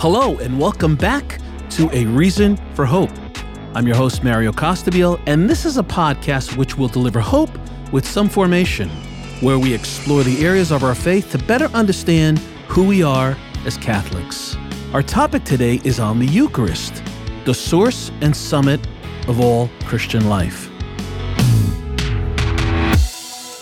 Hello, and welcome back to A Reason for Hope. I'm your host, Mario Costabile, and this is a podcast which will deliver hope with some formation, where we explore the areas of our faith to better understand who we are as Catholics. Our topic today is on the Eucharist, the source and summit of all Christian life.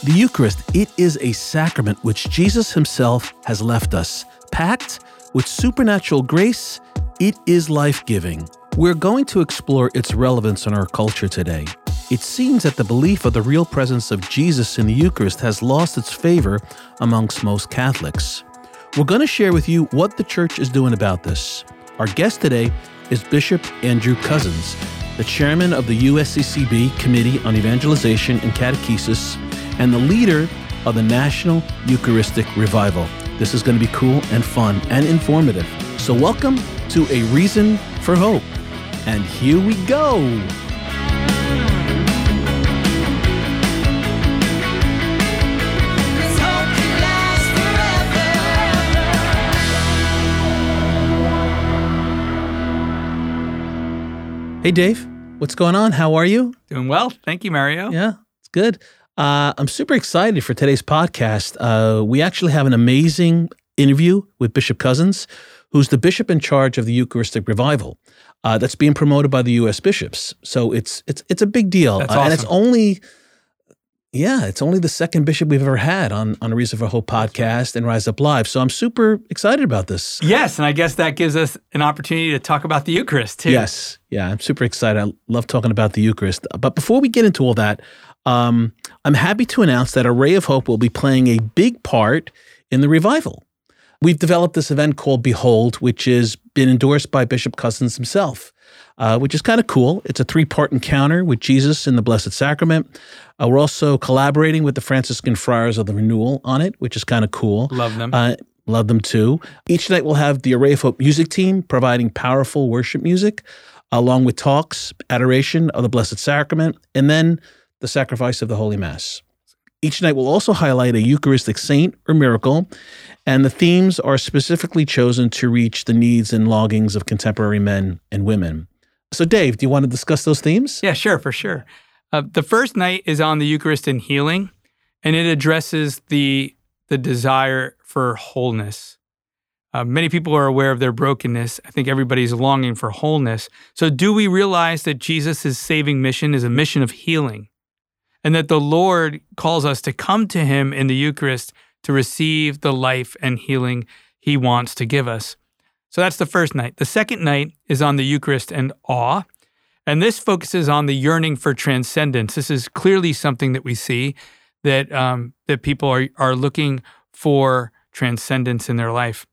The Eucharist, it is a sacrament which Jesus himself has left us, packed with supernatural grace. It is life-giving. We're going to explore its relevance in our culture today. It seems that the belief of the real presence of Jesus in the Eucharist has lost its favor amongst most Catholics. We're going to share with you what the church is doing about this. Our guest today is Bishop Andrew Cozzens, the chairman of the USCCB Committee on Evangelization and Catechesis and the leader of the National Eucharistic Revival. This is going to be cool and fun and informative. So, welcome to A Reason for Hope. And here we go. This hope can last forever. Hey, Dave, what's going on? How are you? Doing well. Thank you, Mario. Yeah, it's good. Uh, I'm super excited for today's podcast. Uh, we actually have an amazing interview with Bishop Cozzens, who's the bishop in charge of the Eucharistic Revival. Uh, that's being promoted by the U.S. bishops, so it's it's it's a big deal, That's Uh, and it's only, yeah, it's only the second bishop we've ever had on on a Reason for Hope podcast and Rise Up Live. So I'm super excited about this. Yes, and I guess that gives us an opportunity to talk about the Eucharist too. Yes. Yeah. I'm super excited. I love talking about the Eucharist. But before we get into all that, um, I'm happy to announce that Array of Hope will be playing a big part in the revival. We've developed this event called Behold, which has been endorsed by Bishop Cozzens himself, uh, which is kind of cool. It's a three part encounter with Jesus in the Blessed Sacrament. Uh, we're also collaborating with the Franciscan Friars of the Renewal on it, which is kind of cool. Love them. Uh, love them too. Each night we'll have the Array of Hope music team providing powerful worship music, along with talks, adoration of the Blessed Sacrament, and then the sacrifice of the Holy Mass. Each night will also highlight a Eucharistic saint or miracle, and the themes are specifically chosen to reach the needs and longings of contemporary men and women. So, Dave, do you want to discuss those themes? yeah, sure, for sure. Uh, the first night is on the Eucharist and healing, and it addresses the the desire for wholeness. Uh, many people are aware of their brokenness. I think everybody's longing for wholeness. So, do we realize that Jesus' saving mission is a mission of healing, and that the Lord calls us to come to Him in the Eucharist to receive the life and healing He wants to give us? So that's the first night. The second night is on the Eucharist and awe. And this focuses on the yearning for transcendence. This is clearly something that we see that um, that people are are looking for transcendence in their life,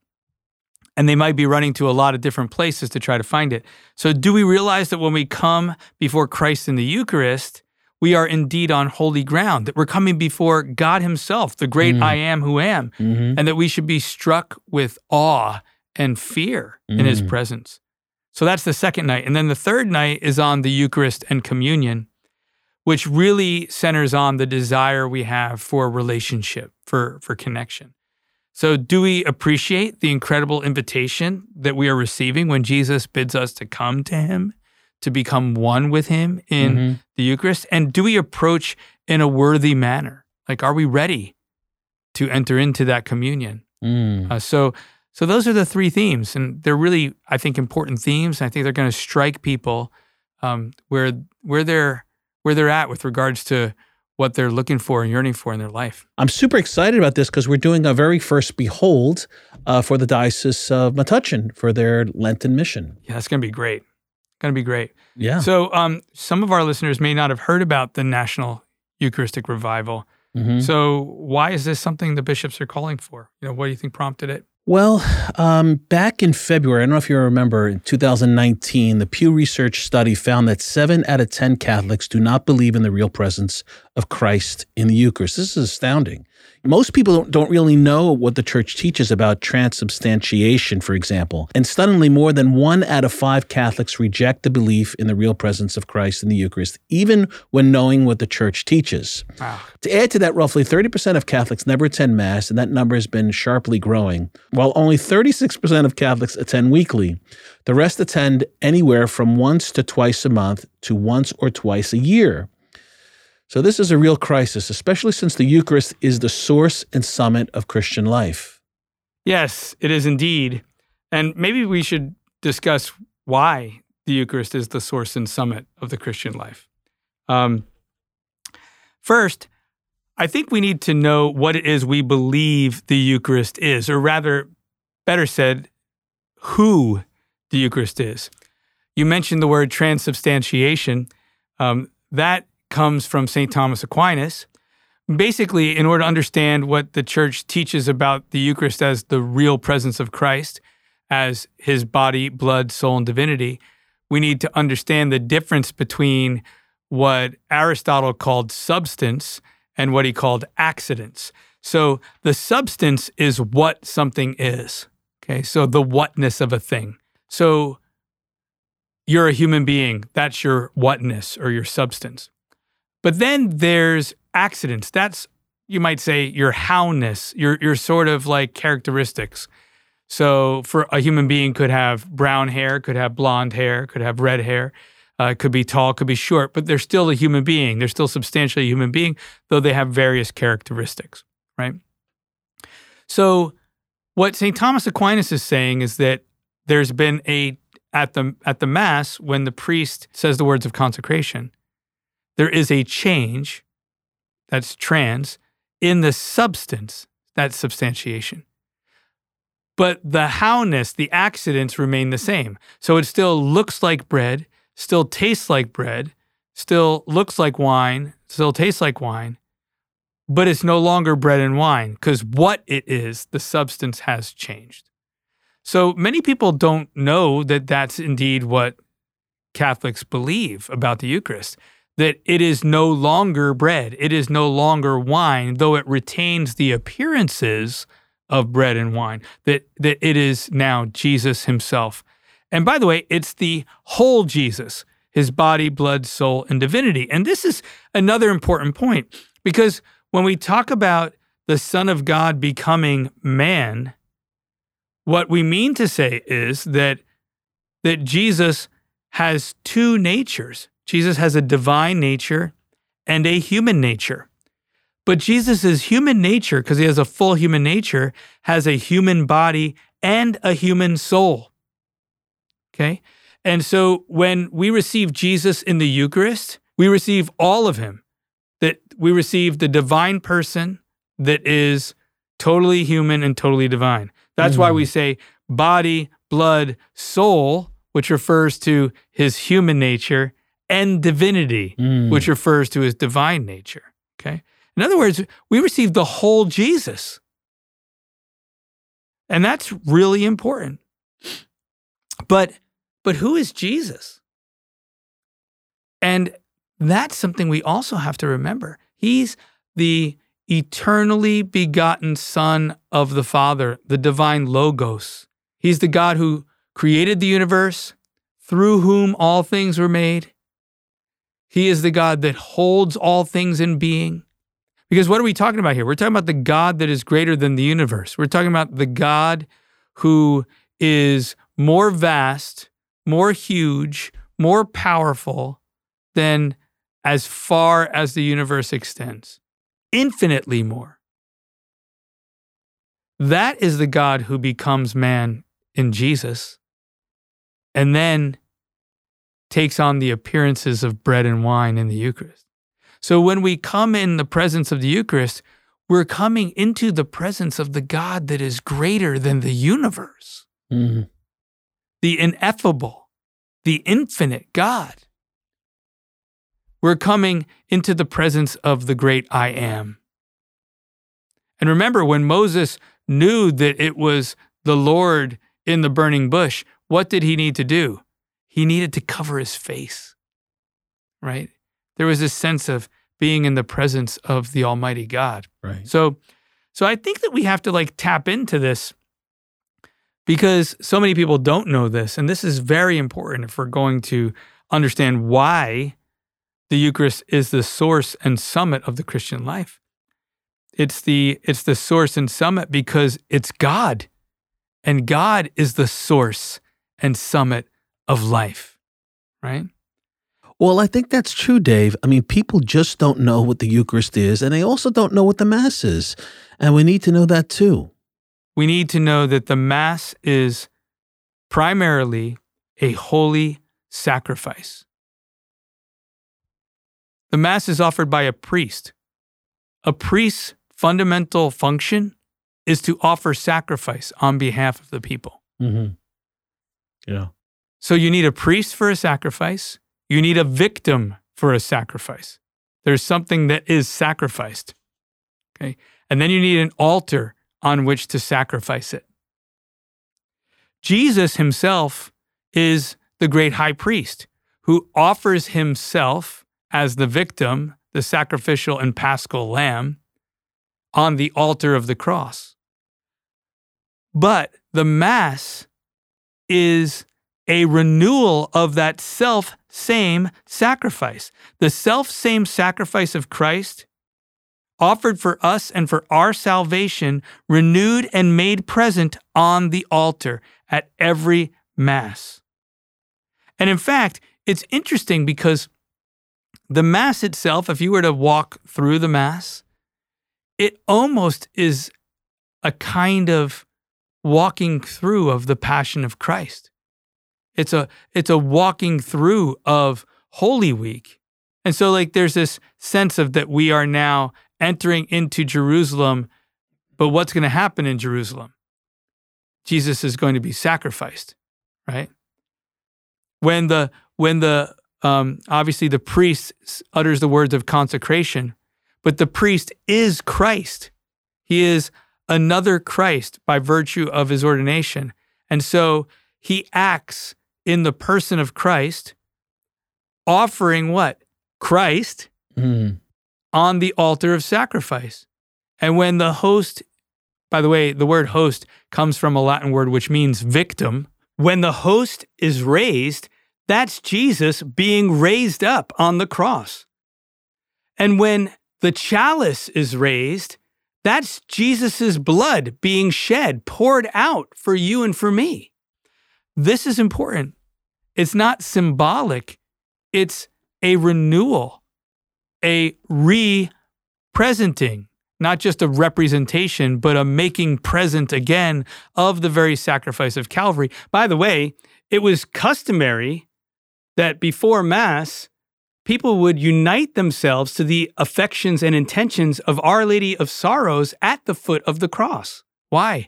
and they might be running to a lot of different places to try to find it. So, do we realize that when we come before Christ in the Eucharist, we are indeed on holy ground? That we're coming before God Himself, the great Mm. I am who am, Mhm. and that we should be struck with awe and fear in his Mm. presence. So that's the second night. And then the third night is on the Eucharist and communion, which really centers on the desire we have for relationship, for, for connection. So, do we appreciate the incredible invitation that we are receiving when Jesus bids us to come to him, to become one with him in Mhm. the Eucharist? And do we approach in a worthy manner? Like, are we ready to enter into that communion? Mm. Uh, so, so those are the three themes, and they're really, I think, important themes. I think they're going to strike people um, where where they're where they're at with regards to what they're looking for and yearning for in their life. I'm super excited about this because we're doing our very first Behold uh, for the Diocese of Metuchen for their Lenten mission. Yeah, that's going to be great. Going to be great. Yeah. So, um, some of our listeners may not have heard about the National Eucharistic Revival. Mhm. So, why is this something the bishops are calling for? You know, what do you think prompted it? Well, um, back in February, I don't know if you remember, in 2019, the Pew Research study found that seven out of 10 Catholics do not believe in the real presence of Christ in the Eucharist. This is astounding. Most people don't, don't really know what the church teaches about transubstantiation, for example. And stunningly, more than one out of five Catholics reject the belief in the real presence of Christ in the Eucharist, even when knowing what the church teaches. Wow. To add to that, roughly 30% of Catholics never attend Mass, and that number has been sharply growing, while only 36% of Catholics attend weekly. The rest attend anywhere from once to twice a month to once or twice a year. So, this is a real crisis, especially since the Eucharist is the source and summit of Christian life. Yes, it is indeed. And maybe we should discuss why the Eucharist is the source and summit of the Christian life. Um, first, I think we need to know what it is we believe the Eucharist is, or rather, better said, who the Eucharist is. You mentioned the word transubstantiation. Um, that comes from St. Thomas Aquinas. Basically, in order to understand what the church teaches about the Eucharist as the real presence of Christ, as his body, blood, soul, and divinity, we need to understand the difference between what Aristotle called substance and what he called accidents. So the substance is what something is. Okay, so the whatness of a thing. So you're a human being, that's your whatness or your substance. But then there's accidents. That's you might say your howness, your your sort of like characteristics. So for a human being could have brown hair, could have blonde hair, could have red hair, uh, could be tall, could be short, but they're still a human being. They're still substantially a human being, though they have various characteristics, right? So what St. Thomas Aquinas is saying is that there's been a at the at the mass when the priest says the words of consecration, there is a change that's trans in the substance that's substantiation. But the howness the accidents remain the same. So it still looks like bread still tastes like bread still looks like wine still tastes like wine but it's no longer bread and wine because what it is the substance has changed. So many people don't know that that's indeed what catholics believe about the eucharist that it is no longer bread, it is no longer wine, though it retains the appearances of bread and wine, that, that it is now Jesus himself. And by the way, it's the whole Jesus, his body, blood, soul, and divinity. And this is another important point because when we talk about the Son of God becoming man, what we mean to say is that, that Jesus has two natures. Jesus has a divine nature and a human nature. But Jesus' human nature, because he has a full human nature, has a human body and a human soul. Okay? And so when we receive Jesus in the Eucharist, we receive all of him. That we receive the divine person that is totally human and totally divine. That's why we mm. say body, blood, soul, which refers to his human nature, and divinity, Mm. which refers to his divine nature. Okay. In other words, we receive the whole Jesus. And that's really important. But but who is Jesus? And that's something we also have to remember. He's the eternally begotten Son of the Father, the divine Logos. He's the God who created the universe, through whom all things were made. He is the God that holds all things in being. Because what are we talking about here? We're talking about the God that is greater than the universe. We're talking about the God who is more vast, more huge, more powerful than as far as the universe extends, infinitely more. That is the God who becomes man in Jesus and then takes on the appearances of bread and wine in the Eucharist. So when we come in the presence of the Eucharist, we're coming into the presence of the God that is greater than the universe, Mhm. the ineffable, the infinite God. We're coming into the presence of the great I am. And remember, when Moses knew that it was the Lord in the burning bush, what did he need to do? He needed to cover his face, right? There was this sense of being in the presence of the Almighty God. Right. So, so I think that we have to like tap into this because so many people don't know this, and this is very important if we're going to understand why the Eucharist is the source and summit of the Christian life. It's the it's the source and summit because it's God, and God is the source and summit of life, right? Well, I think that's true, Dave. I mean, people just don't know what the Eucharist is, and they also don't know what the Mass is. And we need to know that too. we need to know that the Mass is primarily a holy sacrifice. The Mass is offered by a priest. A priest's fundamental function is to offer sacrifice on behalf of the people. Mm-hmm. Yeah. So you need a priest for a sacrifice, you need a victim for a sacrifice. There's something that is sacrificed. Okay? And then you need an altar on which to sacrifice it. Jesus himself is the great high priest who offers himself as the victim, the sacrificial and paschal lamb, on the altar of the cross. But the Mass is a renewal of that self same sacrifice. The self same sacrifice of Christ offered for us and for our salvation, renewed and made present on the altar at every Mass. And in fact, it's interesting because the Mass itself, if you were to walk through the Mass, it almost is a kind of walking through of the passion of Christ. It's a it's a walking through of Holy Week. And so like there's this sense of that we are now entering into Jerusalem, but what's going to happen in Jerusalem? Jesus is going to be sacrificed, right? When the when the um, obviously the priest utters the words of consecration, but the priest is Christ. He is another Christ by virtue of his ordination. And so he acts in the person of Christ, offering what? Christ Mm. on the altar of sacrifice. And when the host, by the way, the word host comes from a Latin word which means victim. When the host is raised, that's Jesus being raised up on the cross. And when the chalice is raised, that's Jesus' blood being shed, poured out for you and for me. This is important. It's not symbolic, it's a renewal, a re presenting, not just a representation, but a making present again of the very sacrifice of Calvary. By the way, it was customary that before Mass, people would unite themselves to the affections and intentions of Our Lady of Sorrows at the foot of the cross. Why?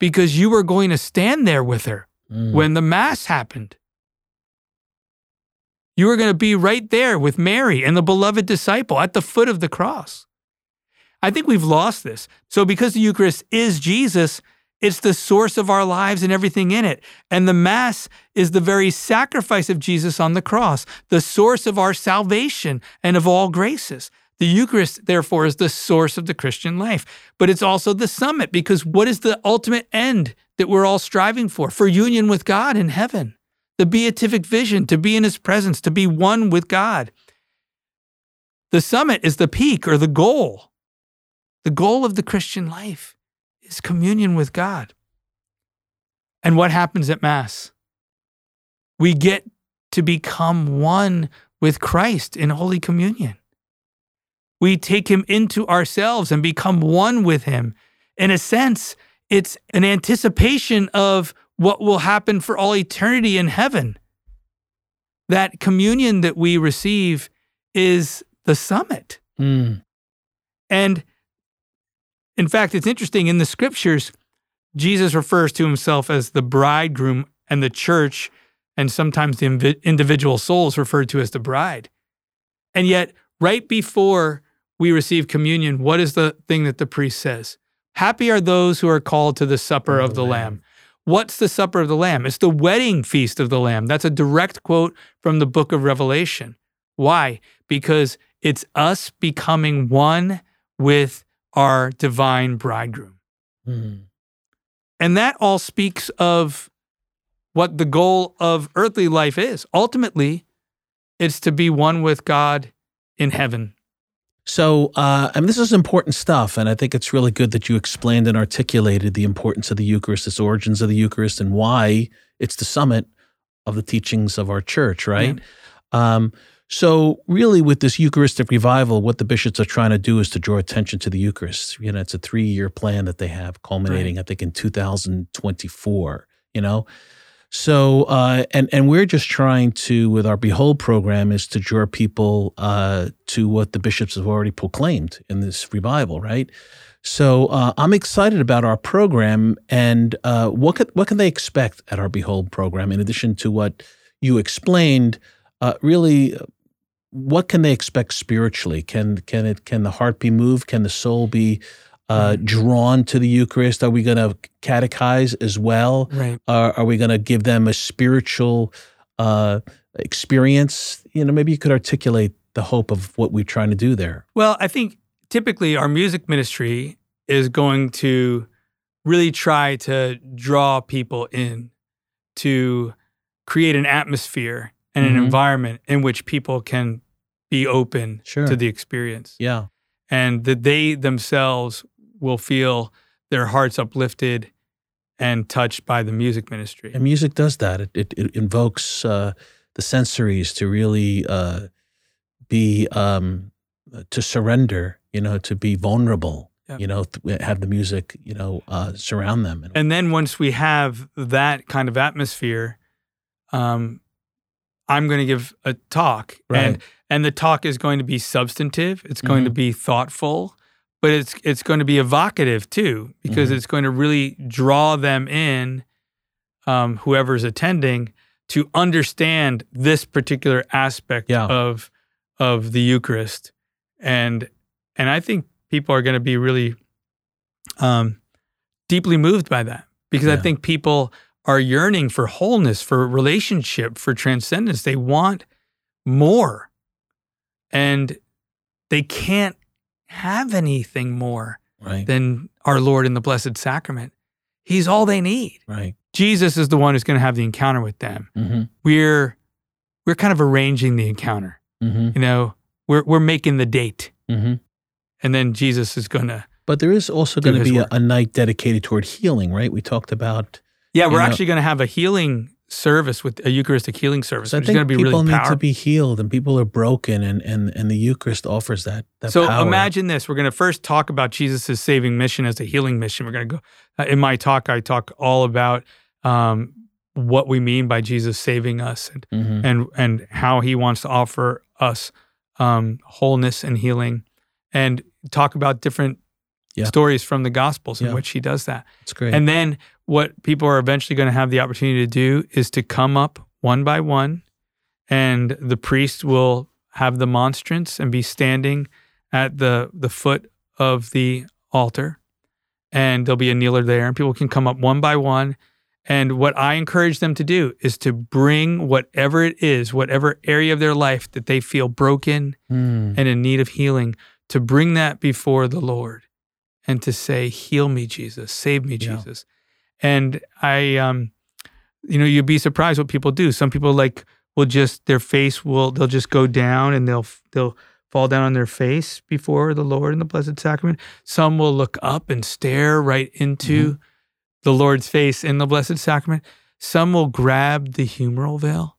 Because you were going to stand there with her Mm. when the Mass happened. You were going to be right there with Mary and the beloved disciple at the foot of the cross. I think we've lost this. So, because the Eucharist is Jesus, it's the source of our lives and everything in it. And the Mass is the very sacrifice of Jesus on the cross, the source of our salvation and of all graces. The Eucharist, therefore, is the source of the Christian life, but it's also the summit because what is the ultimate end that we're all striving for? For union with God in heaven, the beatific vision, to be in his presence, to be one with God. The summit is the peak or the goal. The goal of the Christian life is communion with God. And what happens at Mass? We get to become one with Christ in Holy Communion. We take him into ourselves and become one with him. In a sense, it's an anticipation of what will happen for all eternity in heaven. That communion that we receive is the summit. Mm. And in fact, it's interesting in the scriptures, Jesus refers to himself as the bridegroom and the church, and sometimes the invi- individual soul is referred to as the bride. And yet, right before we receive communion, what is the thing that the priest says? Happy are those who are called to the supper of the Lamb. What's the supper of the Lamb? It's the wedding feast of the Lamb. That's a direct quote from the book of Revelation. Why? Because it's us becoming one with our divine bridegroom. Mm. And that all speaks of what the goal of earthly life is. Ultimately, it's to be one with God in heaven. So, uh, I mean, this is important stuff, and I think it's really good that you explained and articulated the importance of the Eucharist, its origins of the Eucharist, and why it's the summit of the teachings of our church, right? Um, so, really, with this Eucharistic revival, what the bishops are trying to do is to draw attention to the Eucharist. You know, it's a three-year plan that they have, culminating, I think, in 2024. You know, so uh, and and we're just trying to, with our Behold program, is to draw people uh, to what the bishops have already proclaimed in this revival, right? So uh, I'm excited about our program, and uh, what can, what can they expect at our Behold program? In addition to what you explained, uh, really, what can they expect spiritually? Can can it can the heart be moved? Can the soul be uh, drawn to the Eucharist? Are we going to catechize as well? Right. Are, are we going to give them a spiritual uh, experience? You know, maybe you could articulate the hope of what we're trying to do there. Well, I think typically our music ministry is going to really try to draw people in to create an atmosphere and an Mhm. environment in which people can be open Sure. to the experience Yeah. and that they themselves will feel their hearts uplifted and touched by the music ministry. And music does that. It, it, it invokes uh, the sensories to really uh, be, um, to surrender, you know, to be vulnerable, Yeah. you know, th- have the music, you know, uh, surround them. And then once we have that kind of atmosphere, um, I'm going to give a talk, and Right. and the talk is going to be substantive. It's going to Mhm. be thoughtful, but it's it's going to be evocative too, because Mhm. it's going to really draw them in, um, whoever's attending, to understand this particular aspect Yeah. of of the Eucharist, and and I think people are going to be really um, deeply moved by that because I think people are yearning for wholeness, for relationship, for transcendence. They want more. And they can't have anything more right. than our Lord in the Blessed Sacrament. He's all they need. right. Jesus is the one who's going to have the encounter with them. Mm-hmm. We're we're kind of arranging the encounter. Mm-hmm. You know, we're we're making the date. Mm-hmm. And then Jesus is going to But there is also going to be a, a night dedicated toward healing, right? We talked about. Yeah, we're know- actually going to have a healing service with a Eucharistic healing service, So I think going to be people really need to be healed, and people are broken, and and and the Eucharist offers that. that so power. imagine this: we're going to first talk about Jesus' saving mission as a healing mission. We're going to go uh, in my talk. I talk all about um, what we mean by Jesus saving us, and Mhm. and and how He wants to offer us um, wholeness and healing, and talk about different Yeah. stories from the Gospels in Yeah. which He does that. It's great. And then what people are eventually going to have the opportunity to do is to come up one by one, and the priest will have the monstrance and be standing at the the foot of the altar, and there'll be a kneeler there, and people can come up one by one. And what I encourage them to do is to bring whatever it is, whatever area of their life that they feel broken Mm. and in need of healing, to bring that before the Lord and to say, Heal me, Jesus, save me, Yeah. Jesus. And I, um, you know, you'd be surprised what people do. Some people like will just their face will they'll just go down and they'll they'll fall down on their face before the Lord in the Blessed Sacrament. Some will look up and stare right into the Lord's face in the Blessed Sacrament. Some will grab the humeral veil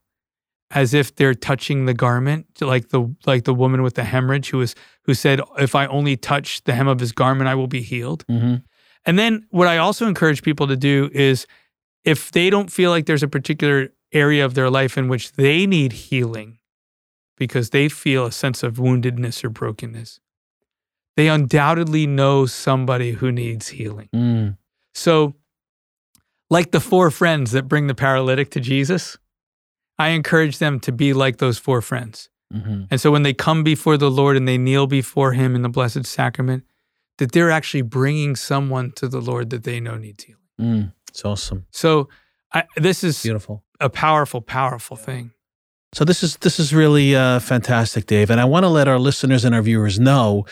as if they're touching the garment, like the like the woman with the hemorrhage who was who said, "If I only touch the hem of his garment, I will be healed." Mhm. And then what I also encourage people to do is if they don't feel like there's a particular area of their life in which they need healing because they feel a sense of woundedness or brokenness, they undoubtedly know somebody who needs healing. Mm. So, like the four friends that bring the paralytic to Jesus, I encourage them to be like those four friends. Mhm. And so when they come before the Lord and they kneel before Him in the Blessed Sacrament, that they're actually bringing someone to the Lord that they know needs healing. Mm. It's awesome. So I, this is Beautiful. a powerful, powerful thing. So this is this is really uh, fantastic, Dave. And I want to let our listeners and our viewers know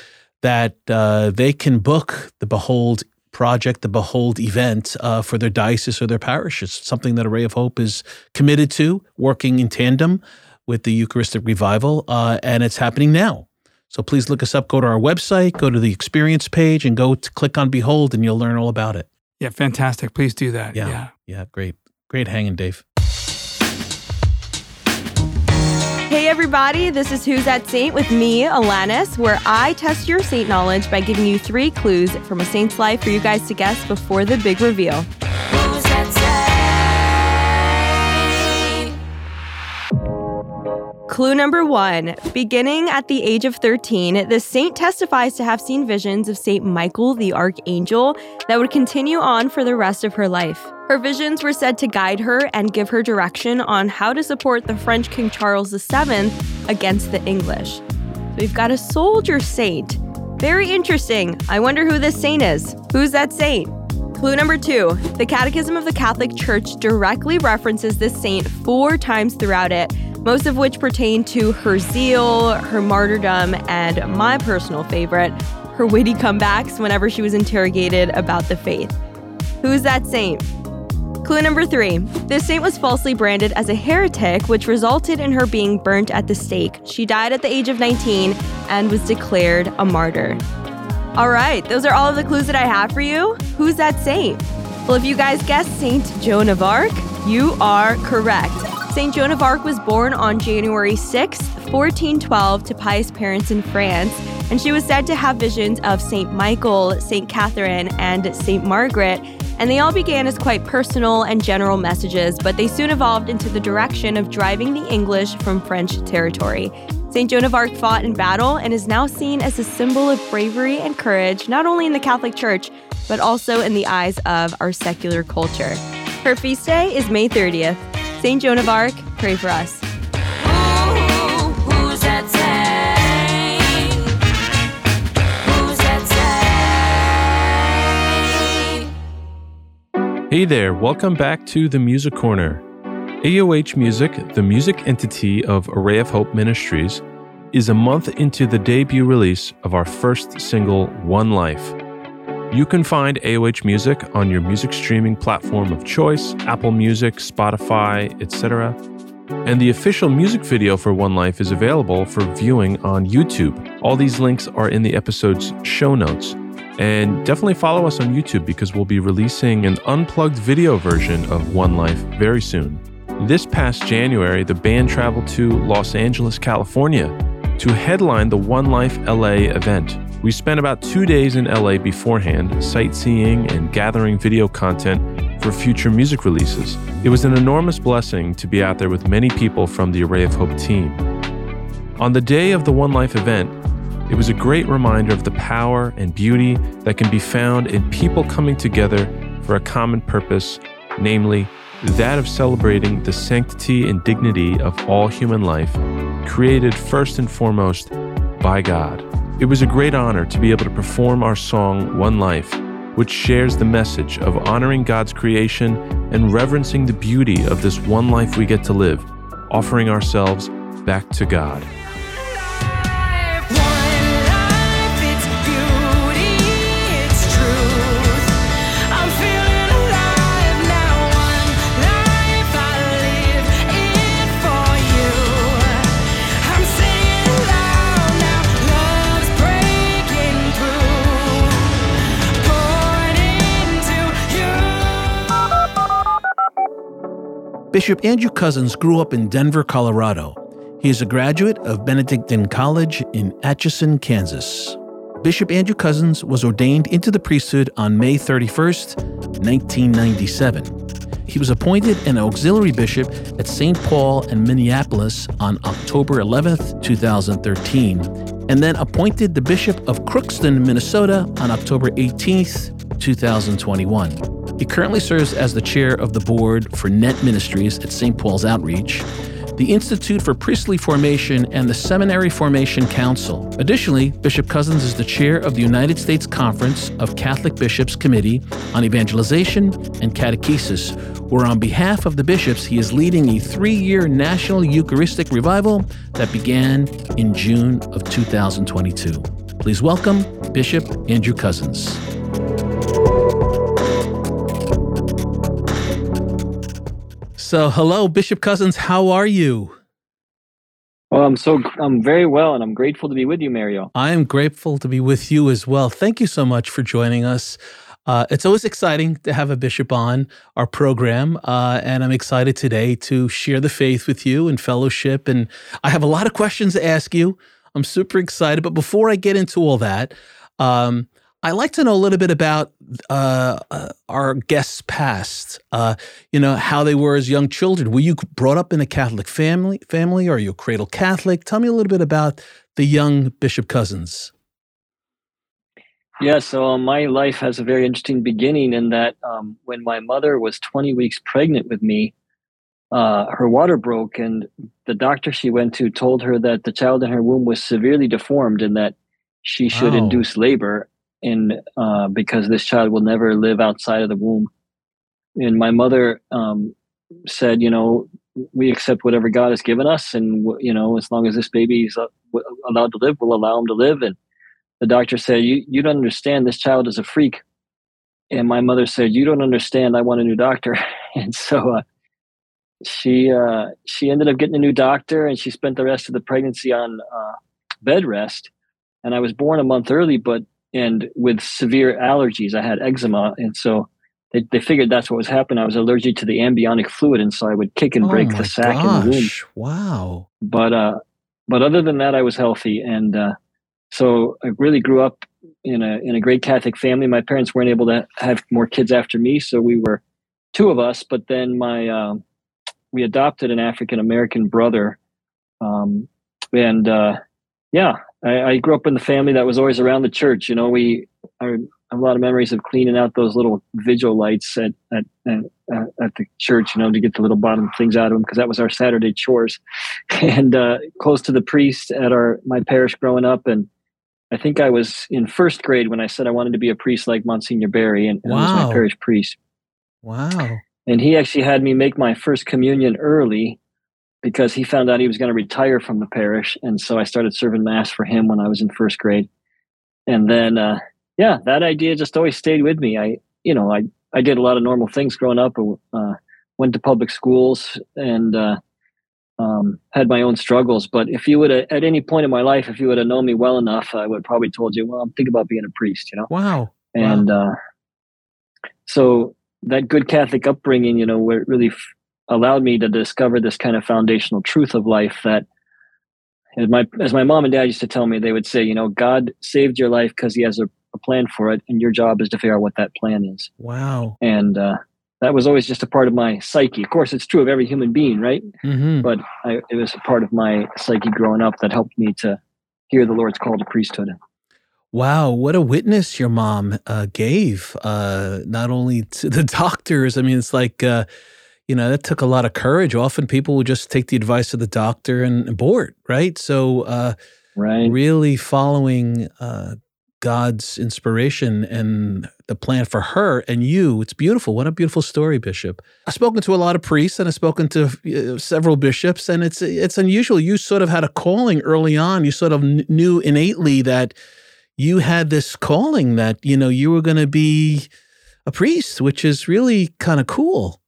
that uh, they can book the Behold project, the Behold event uh, for their diocese or their parish. It's something that Array of Hope is committed to, working in tandem with the Eucharistic Revival, uh, and it's happening now. So please look us up. Go to our website, go to the experience page, and go to click on Behold, and you'll learn all about it. Yeah, fantastic. Please do that. Yeah. yeah. Yeah, great, great hanging, Dave. Hey everybody, this is Who's That Saint with me, Alanis, where I test your saint knowledge by giving you three clues from a saint's life for you guys to guess before the big reveal. Clue number one Beginning at the age of 13, the saint testifies to have seen visions of Saint Michael the Archangel that would continue on for the rest of her life. Her visions were said to guide her and give her direction on how to support the French King Charles VII against the English. So we've got a soldier saint. Very interesting. I wonder who this saint is. Who's that saint? Clue number two The Catechism of the Catholic Church directly references this saint four times throughout it, most of which pertain to her zeal, her martyrdom, and my personal favorite, her witty comebacks whenever she was interrogated about the faith. Who's that saint? Clue number three this saint was falsely branded as a heretic, which resulted in her being burnt at the stake. She died at the age of 19 and was declared a martyr. All right, those are all of the clues that I have for you. Who's that saint? Well, if you guys guessed Saint Joan of Arc, you are correct. Saint Joan of Arc was born on January 6th, 1412, to pious parents in France, and she was said to have visions of Saint Michael, Saint Catherine, and Saint Margaret. And they all began as quite personal and general messages, but they soon evolved into the direction of driving the English from French territory. St. Joan of Arc fought in battle and is now seen as a symbol of bravery and courage, not only in the Catholic Church, but also in the eyes of our secular culture. Her feast day is May 30th. St. Joan of Arc, pray for us. Hey there, welcome back to the Music Corner. AOH Music, the music entity of Array of Hope Ministries, is a month into the debut release of our first single, One Life. You can find AOH Music on your music streaming platform of choice, Apple Music, Spotify, etc. And the official music video for One Life is available for viewing on YouTube. All these links are in the episode's show notes. And definitely follow us on YouTube because we'll be releasing an unplugged video version of One Life very soon. This past January, the band traveled to Los Angeles, California to headline the One Life LA event. We spent about two days in LA beforehand, sightseeing and gathering video content for future music releases. It was an enormous blessing to be out there with many people from the Array of Hope team. On the day of the One Life event, it was a great reminder of the power and beauty that can be found in people coming together for a common purpose, namely, that of celebrating the sanctity and dignity of all human life, created first and foremost by God. It was a great honor to be able to perform our song One Life, which shares the message of honoring God's creation and reverencing the beauty of this one life we get to live, offering ourselves back to God. Bishop Andrew Cozzens grew up in Denver, Colorado. He is a graduate of Benedictine College in Atchison, Kansas. Bishop Andrew Cozzens was ordained into the priesthood on May 31st, 1997. He was appointed an auxiliary bishop at St. Paul and Minneapolis on October 11th, 2013, and then appointed the Bishop of Crookston, Minnesota on October 18th, 2021. He currently serves as the chair of the board for Net Ministries at St. Paul's Outreach, the Institute for Priestly Formation, and the Seminary Formation Council. Additionally, Bishop Cozzens is the chair of the United States Conference of Catholic Bishops Committee on Evangelization and Catechesis, where on behalf of the bishops, he is leading a three year national Eucharistic revival that began in June of 2022. Please welcome Bishop Andrew Cozzens. So, hello, Bishop Cozzens. How are you? Well, I'm so I'm very well, and I'm grateful to be with you, Mario. I am grateful to be with you as well. Thank you so much for joining us. Uh, it's always exciting to have a bishop on our program, uh, and I'm excited today to share the faith with you and fellowship. And I have a lot of questions to ask you. I'm super excited. But before I get into all that, um, I like to know a little bit about uh, uh, our guests' past. Uh, you know how they were as young children. Were you brought up in a Catholic family? Family? Are you a cradle Catholic? Tell me a little bit about the young Bishop Cozzens. Yeah, so um, my life has a very interesting beginning in that um, when my mother was 20 weeks pregnant with me, uh, her water broke, and the doctor she went to told her that the child in her womb was severely deformed and that she should Oh. induce labor in uh, because this child will never live outside of the womb. And my mother um, said, you know, we accept whatever God has given us, and you know, as long as this baby is uh, allowed to live, we'll allow him to live. And the doctor said, "You you don't understand. This child is a freak." And my mother said, "You don't understand. I want a new doctor." and so uh, she uh, she ended up getting a new doctor, and she spent the rest of the pregnancy on uh, bed rest. And I was born a month early, but and with severe allergies, I had eczema, and so they, they figured that's what was happening. I was allergic to the amniotic fluid, and so I would kick and break oh my the sac in the womb! Wow. but uh but other than that i was healthy and uh so i really grew up in a in a great catholic family my parents weren't able to have more kids after me so we were two of us but then my um we adopted an african american brother um and uh yeah I, I grew up in the family that was always around the church you know we I have a lot of memories of cleaning out those little vigil lights at at, at, at the church, you know, to get the little bottom things out of them because that was our Saturday chores. And uh, close to the priest at our my parish growing up, and I think I was in first grade when I said I wanted to be a priest like Monsignor Barry, and, and I was my parish priest. Wow. And he actually had me make my first communion early because he found out he was going to retire from the parish, and so I started serving mass for him when I was in first grade. And then, uh, yeah, that idea just always stayed with me. I, you know, I I did a lot of normal things growing up. Uh, went to public schools and uh, um, had my own struggles. But if you would have, at any point in my life, if you would have known me well enough, I would have probably told you, well, I'm thinking about being a priest, you know. Wow. And uh, so that good Catholic upbringing, you know, where it really f- allowed me to discover this kind of foundational truth of life that. As my as my mom and dad used to tell me, they would say, you know, God saved your life because He has a, a plan for it, and your job is to figure out what that plan is Wow. and uh, that was always just a part of my psyche. Of course, it's true of every human being, right? hmm But I, it was a part of my psyche growing up that helped me to hear the Lord's call to priesthood. Wow, what a witness your mom uh, gave, uh, not only to the doctors. I mean, it's like, uh, you know, that took a lot of courage. Often people would just take the advice of the doctor and abort, right? So, uh, Right? really following uh, God's inspiration and the plan for her and you. It's beautiful. What a beautiful story, Bishop. I've spoken to a lot of priests and I've spoken to uh, several bishops, and it's it's unusual. You sort of had a calling early on. You sort of kn- knew innately that you had this calling that you know you were going to be a priest, which is really kind of cool.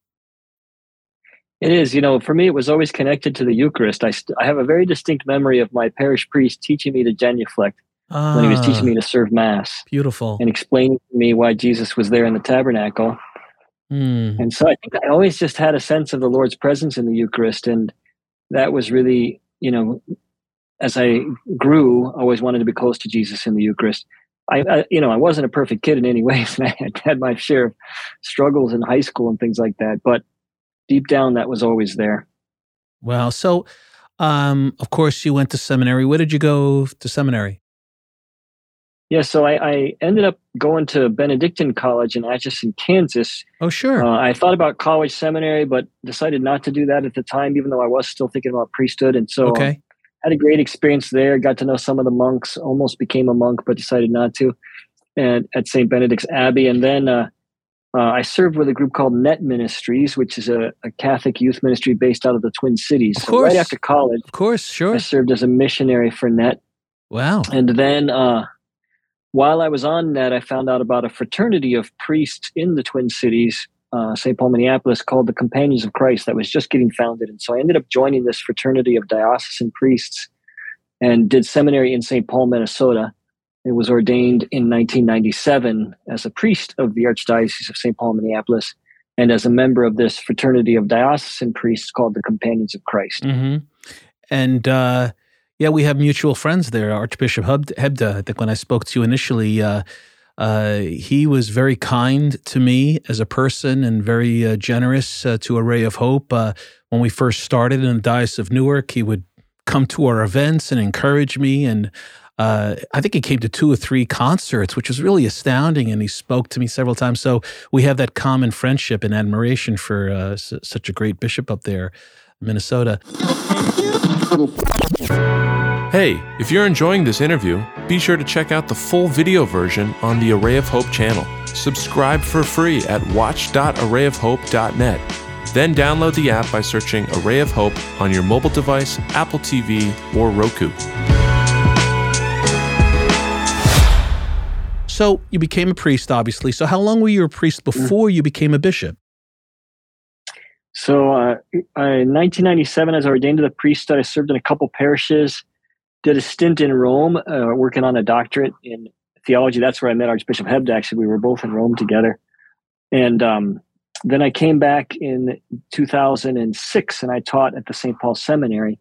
It is. You know, for me, it was always connected to the Eucharist. I, st- I have a very distinct memory of my parish priest teaching me to genuflect when he was teaching Ah, me to serve Mass beautiful. and explaining to me why Jesus was there in the tabernacle. Hmm. And so I think I always just had a sense of the Lord's presence in the Eucharist. And that was really, you know, as I grew, I always wanted to be close to Jesus in the Eucharist. I, I you know, I wasn't a perfect kid in any ways. and I had had my share of struggles in high school and things like that. But deep down, that was always there. Wow. So, um, of course, you went to seminary. Where did you go to seminary? Yeah, so I, I ended up going to Benedictine College in Atchison, Kansas. Oh, sure. Uh, I thought about college seminary, but decided not to do that at the time, even though I was still thinking about priesthood. And so, um, okay. had a great experience there. Got to know some of the monks. Almost became a monk, but decided not to. And at St. Benedict's Abbey, and then uh, uh, I served with a group called Net Ministries, which is a, a Catholic youth ministry based out of the Twin Cities. Of So right course. after college, Of course, sure. I served as a missionary for Net. Wow. And then uh, while I was on net, I found out about a fraternity of priests in the Twin Cities, uh, St. Paul, Minneapolis, called the Companions of Christ that was just getting founded. And so I ended up joining this fraternity of diocesan priests and did seminary in St. Paul, Minnesota. It was ordained in 1997 as a priest of the Archdiocese of St. Paul, Minneapolis, and as a member of this fraternity of diocesan priests called the Companions of Christ. hmm And uh, yeah, we have mutual friends there. Archbishop Hebda, I think when I spoke to you initially, uh, uh, he was very kind to me as a person and very uh, generous uh, to Array of Hope. Uh, when we first started in the Diocese of Newark, he would come to our events and encourage me. And uh, I think he came to two or three concerts, which was really astounding. And he spoke to me several times. So we have that common friendship and admiration for uh, s- such a great bishop up there, Minnesota. Hey, if you're enjoying this interview, be sure to check out the full video version on the Array of Hope channel. Subscribe for free at watch.arrayofhope.net. Then download the app by searching Array of Hope on your mobile device, Apple TV, or Roku. So you became a priest, obviously. So how long were you a priest before you became a bishop? So, uh, in 1997, as I ordained to the priesthood, I served in a couple parishes, did a stint in Rome, uh, working on a doctorate in theology. That's where I met Archbishop Hebda. Actually, we were both in Rome together. And um, then I came back in 2006 and I taught at the St. Paul Seminary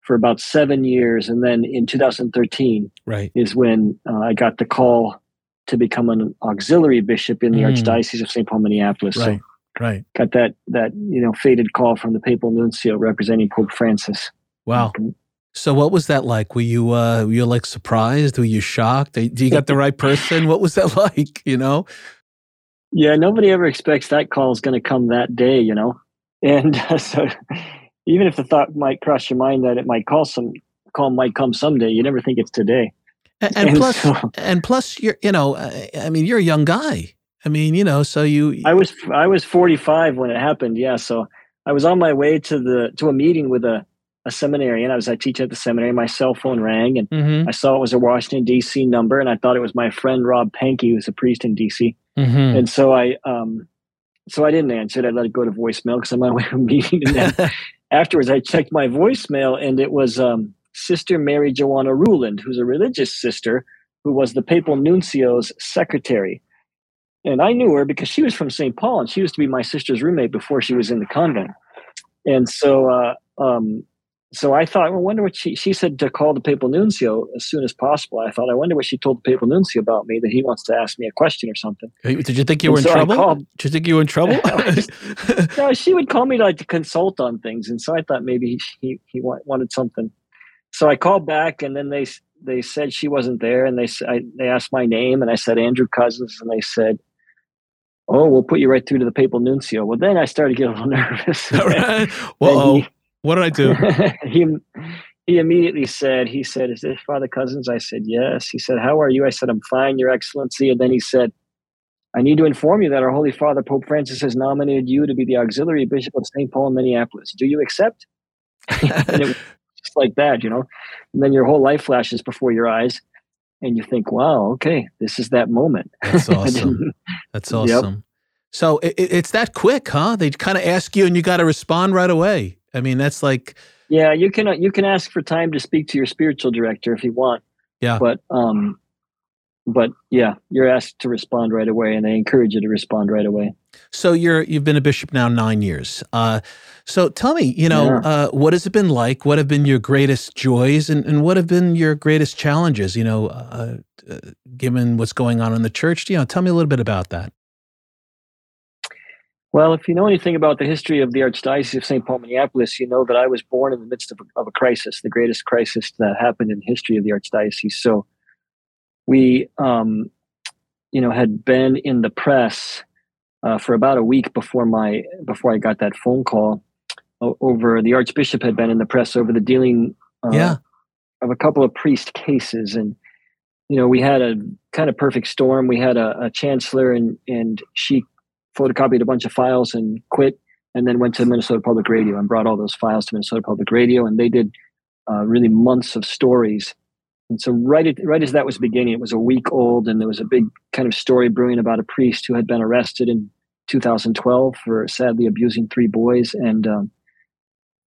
for about seven years. And then in 2013 Right. is when uh, I got the call to become an auxiliary bishop in the Mm. Archdiocese of St. Paul, Minneapolis. So Right. Right. got that that you know faded call from the papal nuncio representing Pope Francis. Wow. So what was that like? Were you uh were you like surprised? Were you shocked? Do you got the right person? What was that like? You know? Yeah, nobody ever expects that call is going to come that day, you know. And uh, so, even if the thought might cross your mind that it might call some call might come someday, you never think it's today. And, and And plus, so- and plus, you're you know, I, I mean, you're a young guy. I mean, you know, so you. I was I was 45 when it happened. Yeah, so I was on my way to the to a meeting with a a seminarian. I was I teach at the seminary. My cell phone rang, and hmm I saw it was a Washington D.C. number, and I thought it was my friend Rob Pankey, who's a priest in D.C. hmm And so I um so I didn't answer it. I let it go to voicemail because I'm on my way to a meeting. And then afterwards I checked my voicemail and it was um Sister Mary Joanna Ruland, who's a religious sister who was the papal nuncio's secretary. And I knew her because she was from St. Paul and she used to be my sister's roommate before she was in the convent. And so uh um so I thought, well, I wonder what she she said to call the papal nuncio as soon as possible. I thought, I wonder what she told the papal nuncio about me that he wants to ask me a question or something. Did you think you And were in so trouble? called- Did you think you were in trouble? no, she would call me like to consult on things, and so I thought maybe he he, he wanted something. So I called back, and then they they said she wasn't there, and they I, they asked my name, and I said Andrew Cozzens, and they said, "Oh, we'll put you right through to the papal nuncio." Well, then I started to get a little nervous. All right. Whoa. Oh, what did I do? he he immediately said, he said, "Is this Father Cozzens?" I said, "Yes." He said, "How are you?" I said, "I'm fine, Your Excellency." And then he said, "I need to inform you that our Holy Father Pope Francis has nominated you to be the auxiliary bishop of St. Paul in Minneapolis. Do you accept?" and it just like that, you know. And then your whole life flashes before your eyes, and you think, "Wow, okay, this is that moment." That's awesome. That's Yep. awesome. So it, it- it's that quick, huh? They kind of ask you, and you got to respond right away. I mean, that's like, Yeah, you can uh, you can ask for time to speak to your spiritual director if you want. Yeah. But um but yeah, you're asked to respond right away and they encourage you to respond right away. So you're you've been a bishop now nine years. Uh, so tell me, you know, Yeah. uh, what has it been like? What have been your greatest joys, and, and what have been your greatest challenges? You know, uh, uh, given what's going on in the church, you know, tell me a little bit about that. Well, if you know anything about the history of the Archdiocese of St. Paul, Minneapolis, you know that I was born in the midst of a, of a crisis, the greatest crisis that happened in the history of the Archdiocese. So we, um, you know, had been in the press uh, for about a week before my before I got that phone call over the Archbishop had been in the press over the dealing uh, Yeah. of a couple of priest cases. And you know we had a kind of perfect storm. We had a, a chancellor and and she photocopied a bunch of files and quit and then went to minnesota public radio and brought all those files to minnesota public radio. And they did uh, really months of stories and so right at, right as that was beginning it was a week old and there was a big kind of story brewing about a priest who had been arrested in 2012 for sadly abusing three boys and um,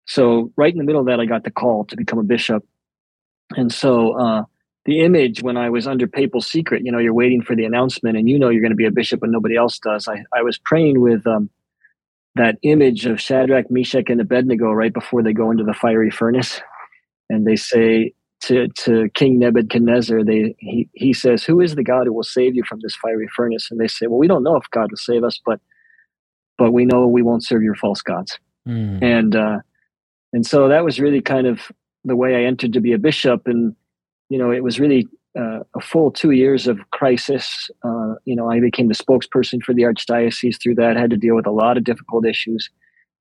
so right in the middle of that i got the call to become a bishop and so uh, the image when I was under papal secret, you know, you're waiting for the announcement and you know you're going to be a bishop and nobody else does. I, I was praying with um, that image of Shadrach, Meshach, and Abednego right before they go into the fiery furnace. And they say to, to King Nebuchadnezzar, they, he, he says, Who is the God who will save you from this fiery furnace? And they say, Well, we don't know if God will save us, but but we know we won't serve your false gods Mm. and uh, and so that was really kind of the way I entered to be a bishop, and you know it was really uh, a full two years of crisis. Uh, you know, I became the spokesperson for the archdiocese through that. had to deal with a lot of difficult issues.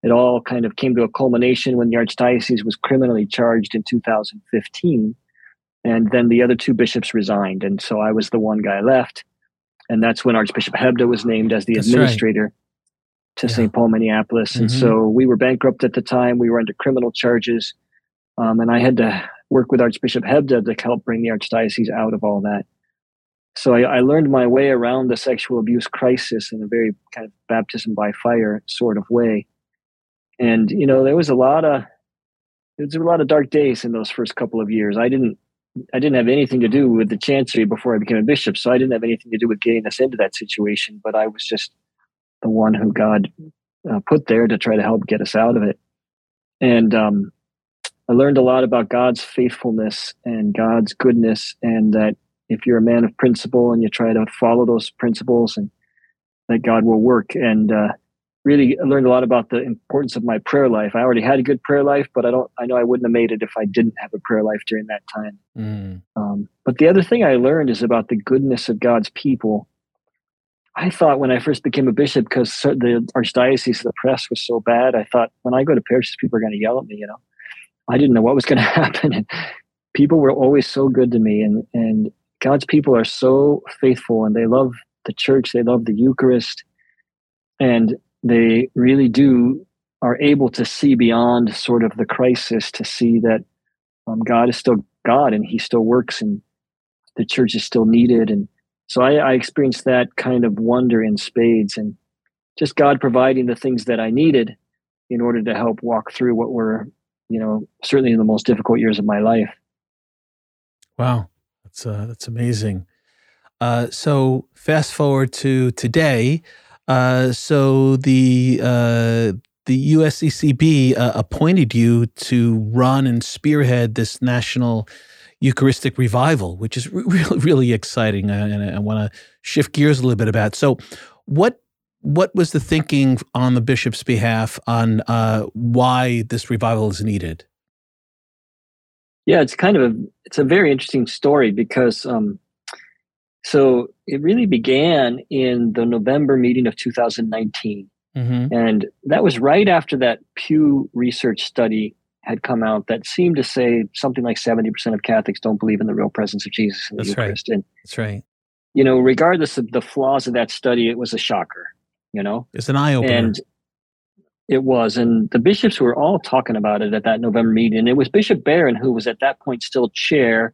It all kind of came to a culmination when the archdiocese was criminally charged in 2015, and then the other two bishops resigned, and so I was the one guy left. And that's when Archbishop Hebda was named as the That's right. administrator to Yeah. St. Paul, Minneapolis. And Mhm. so we were bankrupt at the time. We were under criminal charges. Um, and I had to work with Archbishop Hebda to help bring the archdiocese out of all that. So I, I learned my way around the sexual abuse crisis in a very kind of baptism by fire sort of way. And, you know, there was a lot of, there was a lot of dark days in those first couple of years. I didn't, I didn't have anything to do with the chancery before I became a bishop. So I didn't have anything to do with getting us into that situation, but I was just the one who God uh, put there to try to help get us out of it. And um, I learned a lot about God's faithfulness and God's goodness, and that if you're a man of principle and you try to follow those principles, and that God will work. And uh, really learned a lot about the importance of my prayer life. I already had a good prayer life, but I don't. I know I wouldn't have made it if I didn't have a prayer life during that time. Mm. Um, but the other thing I learned is about the goodness of God's people. I thought when I first became a bishop, because the archdiocese, of the press was so bad, I thought when I go to parishes, people are going to yell at me. You know, I didn't know what was going to happen, and people were always so good to me. And and God's people are so faithful, and they love the church, they love the Eucharist, and they really do are able to see beyond sort of the crisis to see that um, God is still God and He still works and the church is still needed. And so I, I experienced that kind of wonder in spades and just God providing the things that I needed in order to help walk through what were, you know, certainly in the most difficult years of my life. Wow, that's uh, that's amazing. Uh, so fast forward to today. Uh, so the uh, the USCCB uh, appointed you to run and spearhead this national Eucharistic revival, which is re- really really exciting. Uh, and I, I want to shift gears a little bit about. So, what what was the thinking on the bishop's behalf on uh, why this revival is needed? Yeah, it's kind of a it's a very interesting story because um, so it really began in the November meeting of 2019. Mm-hmm. And that was right after that Pew Research study had come out that seemed to say something like 70% of Catholics don't believe in the real presence of Jesus in the That's right. Eucharist. And, That's right. you know, regardless of the flaws of that study, it was a shocker, you know? It's an eye opener. And it was. And the bishops were all talking about it at that November meeting. And it was Bishop Barron who was at that point still chair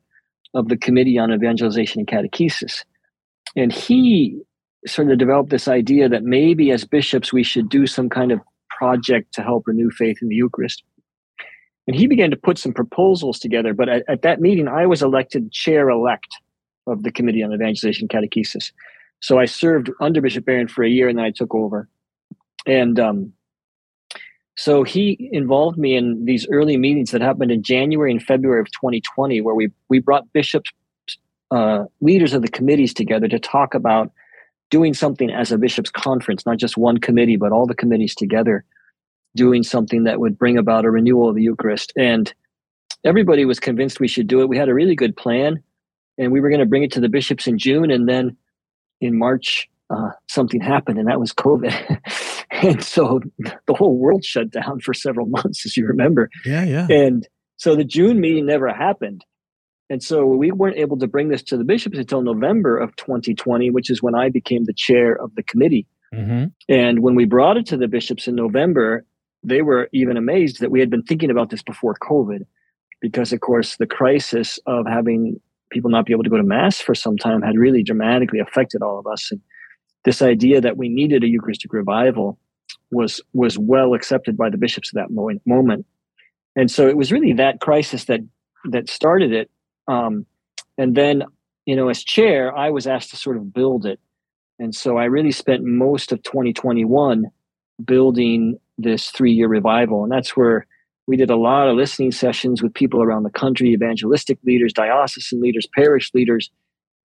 of the Committee on Evangelization and Catechesis. And he sort of developed this idea that maybe as bishops we should do some kind of project to help renew faith in the Eucharist. And he began to put some proposals together. But at, at that meeting, I was elected chair elect of the Committee on Evangelization and Catechesis. So I served under Bishop Barron for a year and then I took over. And um, so he involved me in these early meetings that happened in January and February of 2020, where we, we brought bishops, uh, leaders of the committees together to talk about doing something as a bishops' conference, not just one committee, but all the committees together doing something that would bring about a renewal of the Eucharist. And everybody was convinced we should do it. We had a really good plan. and we were going to bring it to the bishops in June, and then in March uh, something happened, and that was COVID, and so the whole world shut down for several months, as you remember. Yeah, yeah. And so the June meeting never happened. And so we weren't able to bring this to the bishops until November of 2020, which is when I became the chair of the committee. Mm-hmm. And when we brought it to the bishops in November, they were even amazed that we had been thinking about this before COVID, because of course the crisis of having people not be able to go to mass for some time had really dramatically affected all of us. And this idea that we needed a Eucharistic revival was was well accepted by the bishops at that moment. And so it was really that crisis that that started it. Um, and then, you know, as chair, I was asked to sort of build it. And so I really spent most of 2021 building this three year revival. And that's where we did a lot of listening sessions with people around the country, evangelistic leaders, diocesan leaders, parish leaders.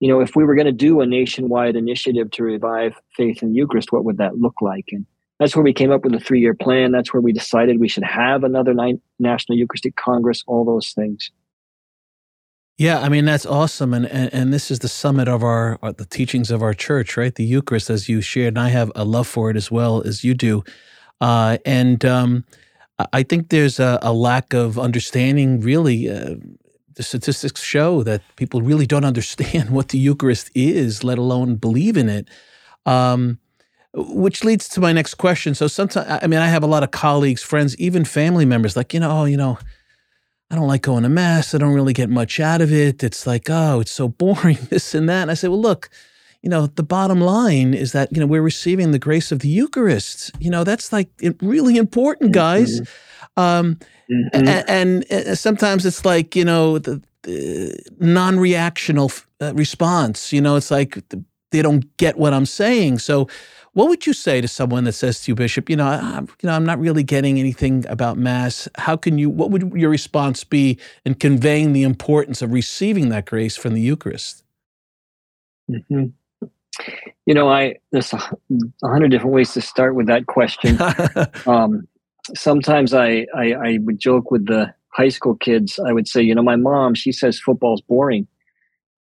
You know, if we were going to do a nationwide initiative to revive faith in the Eucharist, what would that look like? And that's where we came up with a three year plan. That's where we decided we should have another National Eucharistic Congress, all those things. Yeah, I mean that's awesome, and, and and this is the summit of our the teachings of our church, right? The Eucharist, as you shared, and I have a love for it as well as you do, uh, and um, I think there's a, a, lack of understanding. Really, uh, the statistics show that people really don't understand what the Eucharist is, let alone believe in it. Um, which leads to my next question. So sometimes, I mean, I have a lot of colleagues, friends, even family members, like you know, oh, you know I don't like going to mass. I don't really get much out of it. It's like, oh, it's so boring, this and that. And I say, well, look, you know, the bottom line is that, you know, we're receiving the grace of the Eucharist. You know, that's like really important, guys. Mm-hmm. Um, mm-hmm. And, and, uh, sometimes it's like, you know, the, the non reactional uh, response. You know, it's like they don't get what I'm saying. So, what would you say to someone that says to you, Bishop, you know, I, you know, I'm not really getting anything about Mass. How can you? What would your response be in conveying the importance of receiving that grace from the Eucharist? Mm-hmm. You know, I there's a hundred different ways to start with that question. um, sometimes I, I I would joke with the high school kids. I would say, you know, my mom she says football's boring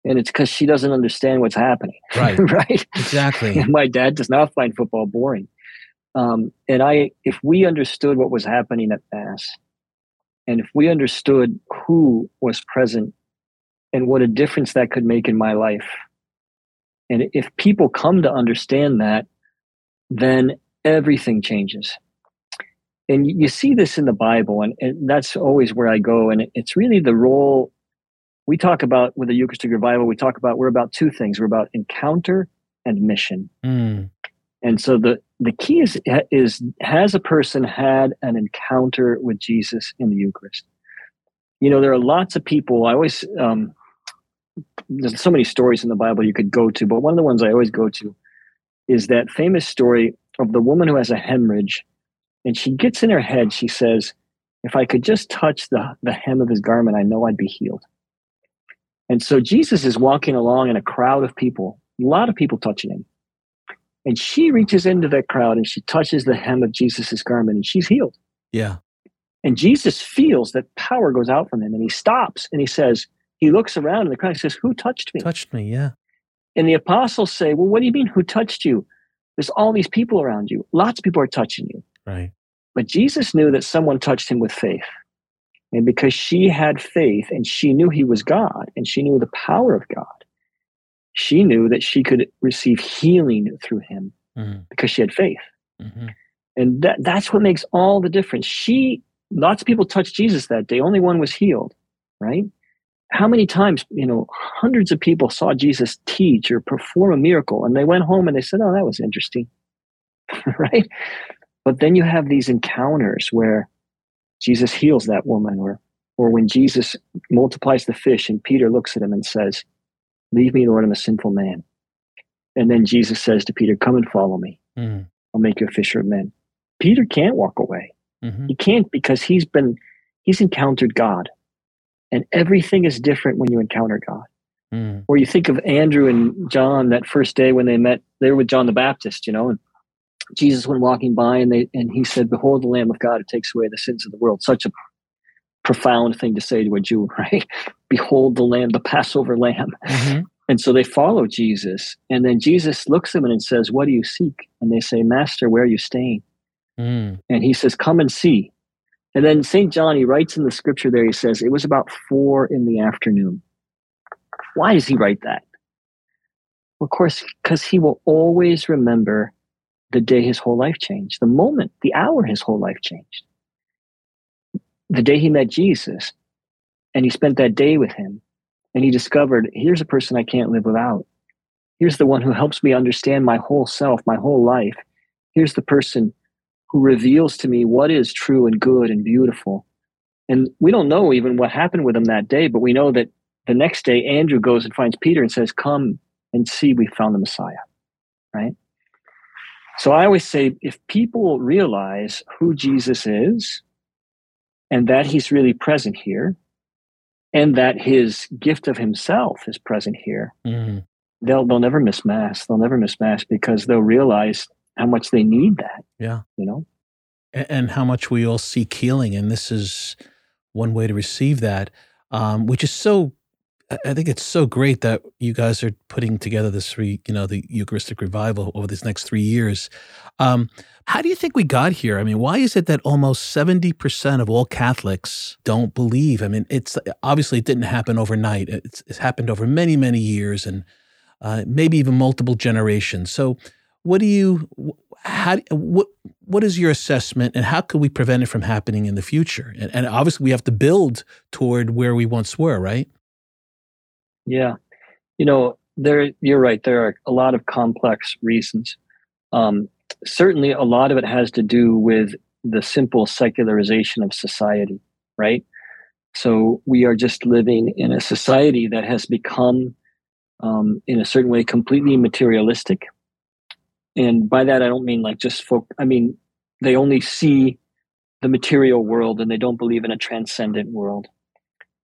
and it's because she doesn't understand what's happening. Right. right. Exactly. And my dad does not find football boring. Um, and I, if we understood what was happening at Mass, and if we understood who was present and what a difference that could make in my life, and if people come to understand that, then everything changes. And you see this in the Bible, and, and that's always where I go. And it's really the role we talk about with the Eucharistic revival, we talk about we're about two things. We're about encounter and mission. Mm. And so the the key is is has a person had an encounter with Jesus in the Eucharist? You know, there are lots of people. I always um, there's so many stories in the Bible you could go to, but one of the ones I always go to is that famous story of the woman who has a hemorrhage, and she gets in her head. She says, "If I could just touch the the hem of his garment, I know I'd be healed." And so Jesus is walking along in a crowd of people, a lot of people touching him. And she reaches into that crowd and she touches the hem of Jesus's garment and she's healed. Yeah. And Jesus feels that power goes out from him and he stops and he says, he looks around and the crowd and says, Who touched me? Touched me, yeah. And the apostles say, Well, what do you mean, who touched you? There's all these people around you. Lots of people are touching you. Right. But Jesus knew that someone touched him with faith. And because she had faith and she knew he was God and she knew the power of God, she knew that she could receive healing through him mm-hmm. because she had faith. Mm-hmm. And that, that's what makes all the difference. She, lots of people touched Jesus that day, only one was healed, right? How many times, you know, hundreds of people saw Jesus teach or perform a miracle and they went home and they said, oh, that was interesting, right? But then you have these encounters where Jesus heals that woman, or or when Jesus multiplies the fish and Peter looks at him and says, Leave me, Lord, I'm a sinful man. And then Jesus says to Peter, Come and follow me. Mm-hmm. I'll make you a fisher of men. Peter can't walk away. Mm-hmm. He can't because he's been he's encountered God. And everything is different when you encounter God. Mm. Or you think of Andrew and John that first day when they met, they were with John the Baptist, you know, and Jesus went walking by and they and he said, Behold the Lamb of God who takes away the sins of the world. Such a profound thing to say to a Jew, right? Behold the lamb, the Passover lamb. Mhm. And so they follow Jesus. And then Jesus looks at them and says, What do you seek? And they say, Master, where are you staying? Mm. And he says, Come and see. And then St. John, he writes in the scripture there, he says, It was about four in the afternoon. Why does he write that? Of course, because he will always remember the day his whole life changed, the moment, the hour his whole life changed. The day he met Jesus and he spent that day with him and he discovered here's a person I can't live without. Here's the one who helps me understand my whole self, my whole life. Here's the person who reveals to me what is true and good and beautiful. And we don't know even what happened with him that day, but we know that the next day Andrew goes and finds Peter and says, Come and see, we found the Messiah. Right? So I always say if people realize who Jesus is and that he's really present here and that his gift of himself is present here, Mm. they'll they'll never miss mass. They'll never miss mass because they'll realize how much they need that. Yeah. You know? And how much we all seek healing. And this is one way to receive that, um, which is so. I- think it's so great that you guys are putting together this, re, you know, the Eucharistic revival over these next three years. Um, how do you think we got here? I mean, why is it that almost seventy percent of all Catholics don't believe? I mean, it's obviously it didn't happen overnight. It's, it's happened over many, many years, and uh, maybe even multiple generations. So, what do you? How? What? What is your assessment, and how could we prevent it from happening in the future? And, and obviously, we have to build toward where we once were, right? Yeah. You know, there you're right. There are a lot of complex reasons. Um, certainly, a lot of it has to do with the simple secularization of society, right? So we are just living in a society that has become, um, in a certain way, completely materialistic. And by that, I don't mean like just folk. I mean they only see the material world and they don't believe in a transcendent world.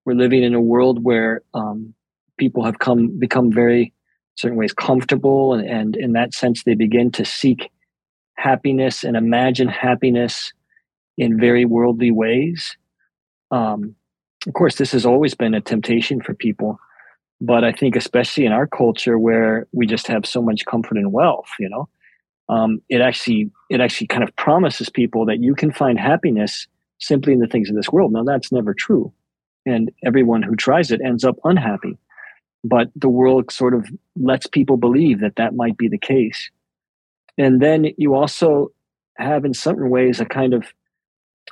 We're living in a world where um, people have come become very certain ways comfortable and, and in that sense they begin to seek happiness and imagine happiness in very worldly ways. Um, of course this has always been a temptation for people but i think especially in our culture where we just have so much comfort and wealth you know um, it actually it actually kind of promises people that you can find happiness simply in the things of this world. Now that's never true and everyone who tries it ends up unhappy but the world sort of lets people believe that that might be the case. And then you also have in certain ways a kind of